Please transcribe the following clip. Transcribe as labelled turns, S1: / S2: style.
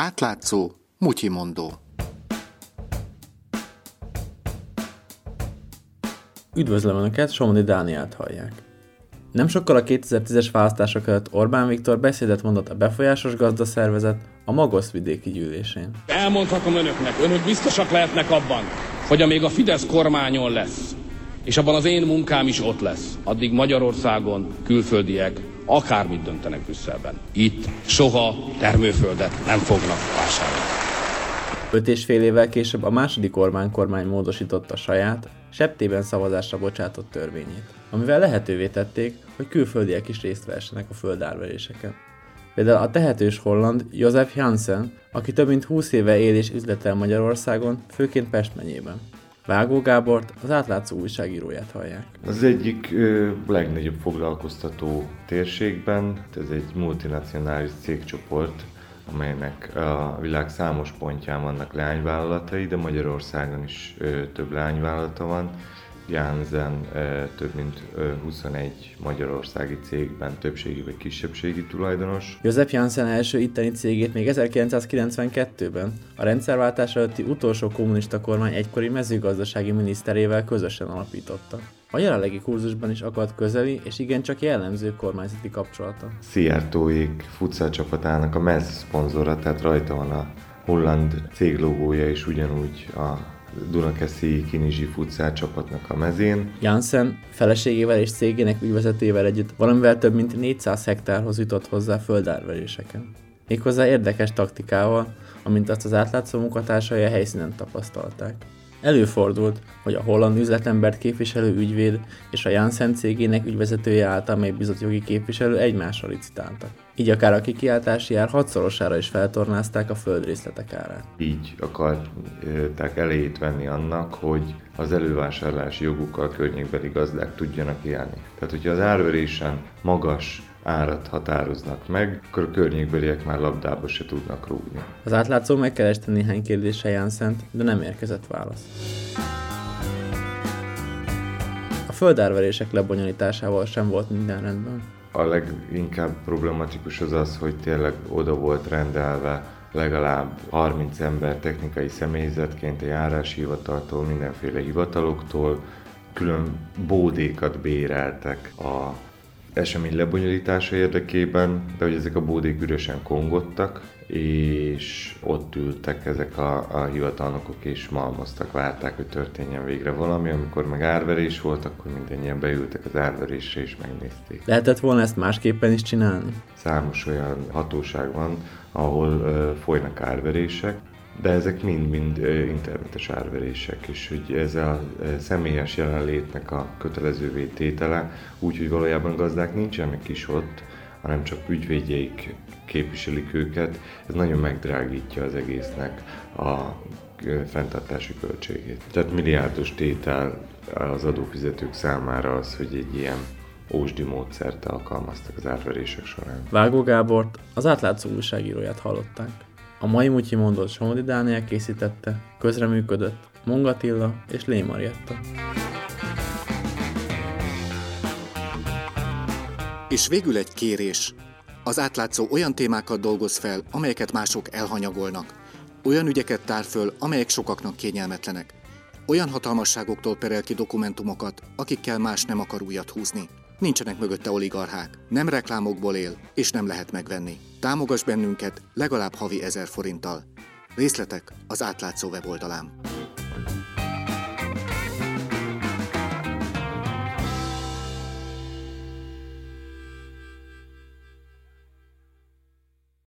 S1: Átlátszó, mutyimondó.
S2: Üdvözlöm Önöket, Somodi Dániát hallják. Nem sokkal a 2010-es választások előtt Orbán Viktor beszédet mondott a befolyásos gazdaszervezet a Magosz vidéki gyűlésén.
S3: Elmondhatom önöknek, önök biztosak lehetnek abban, hogy amíg a Fidesz kormányon lesz, és abban az én munkám is ott lesz, addig Magyarországon külföldiek akármit döntenek Brüsszelben. Itt soha termőföldet nem fognak vásárolni.
S2: Öt és fél évvel később a második Orbán kormány módosította saját, septében szavazásra bocsátott törvényét, amivel lehetővé tették, hogy külföldiek is részt vessenek a földárveréseken. Például a tehetős holland Josef Jansen, aki több mint 20 éve él és üzletel Magyarországon, főként Pest megyében. Vágó Gábort, az átlátszó újságíróját hallják.
S4: Az egyik ö, legnagyobb foglalkoztató térségben, ez egy multinacionális cégcsoport, amelynek a világ számos pontján vannak leányvállalatai, de Magyarországon is ö, több leányvállalata van. Jansen több mint 21 magyarországi cégben többségi vagy kisebbségi tulajdonos.
S2: József Jansen első itteni cégét még 1992-ben a rendszerváltás előtti utolsó kommunista kormány egykori mezőgazdasági miniszterével közösen alapította. A jelenlegi kurzusban is akadt közeli és igencsak jellemző kormányzati kapcsolata.
S4: Szijjártóék futsal csapatának a mez szponzora, tehát rajta van a holland céglogója és ugyanúgy a Dunakeszi Kinizsi futszál csapatnak a mezén.
S2: Janssen feleségével és cégének ügyvezetével együtt valamivel több mint 400 hektárhoz jutott hozzá földárveréseken. Méghozzá érdekes taktikával, amint azt az átlátszó munkatársai a helyszínen tapasztalták. Előfordult, hogy a holland üzletembert képviselő ügyvéd és a Janssen cégének ügyvezetője által megbízott jogi képviselő egymásra licitáltak. Így akár a kikiáltási ár hatszorosára is feltornázták a földrészletek árát.
S4: Így akarták elejét venni annak, hogy az elővásárlási jogukkal környékbeli gazdák tudjanak élni. Tehát, hogyha az árverésen magas árat határoznak meg, akkor a környékbeliek már labdába se tudnak rúgni.
S2: Az átlátszó megkereste néhány kérdése Janszent, de nem érkezett válasz. A földárverések lebonyolításával sem volt minden rendben.
S4: A leginkább problematikus az az, hogy tényleg oda volt rendelve legalább 30 ember technikai személyzetként a járási hivataltól, mindenféle hivataloktól, külön bódékat béreltek a esemény lebonyolítása érdekében, de hogy ezek a bódék üresen kongottak, és ott ültek ezek a, a hivatalnokok és malmoztak, várták, hogy történjen végre valami. Amikor meg árverés volt, akkor mindennyien beültek az árverésre és megnézték.
S2: Lehetett volna ezt másképpen is csinálni?
S4: Számos olyan hatóság van, ahol uh, folynak árverések, de ezek mind-mind internetes árverések, és hogy ez a személyes jelenlétnek a kötelezővé tétele, úgyhogy valójában gazdák nincsenek is ott, hanem csak ügyvédjeik képviselik őket, ez nagyon megdrágítja az egésznek a fenntartási költségét. Tehát milliárdos tétel az adófizetők számára az, hogy egy ilyen ósdi módszert alkalmaztak az árverések során.
S2: Vágó Gábort, az átlátszó újságíróját hallották. A mai Mutyi mondott Somodi Dániel készítette, közreműködött Mongatilla és Lé Marietta.
S1: És végül egy kérés. Az átlátszó olyan témákat dolgoz fel, amelyeket mások elhanyagolnak. Olyan ügyeket tár föl, amelyek sokaknak kényelmetlenek. Olyan hatalmasságoktól perel ki dokumentumokat, akikkel más nem akar újat húzni. Nincsenek mögötte oligarchák, nem reklámokból él, és nem lehet megvenni. Támogass bennünket legalább havi ezer forinttal. Részletek az átlátszó weboldalán.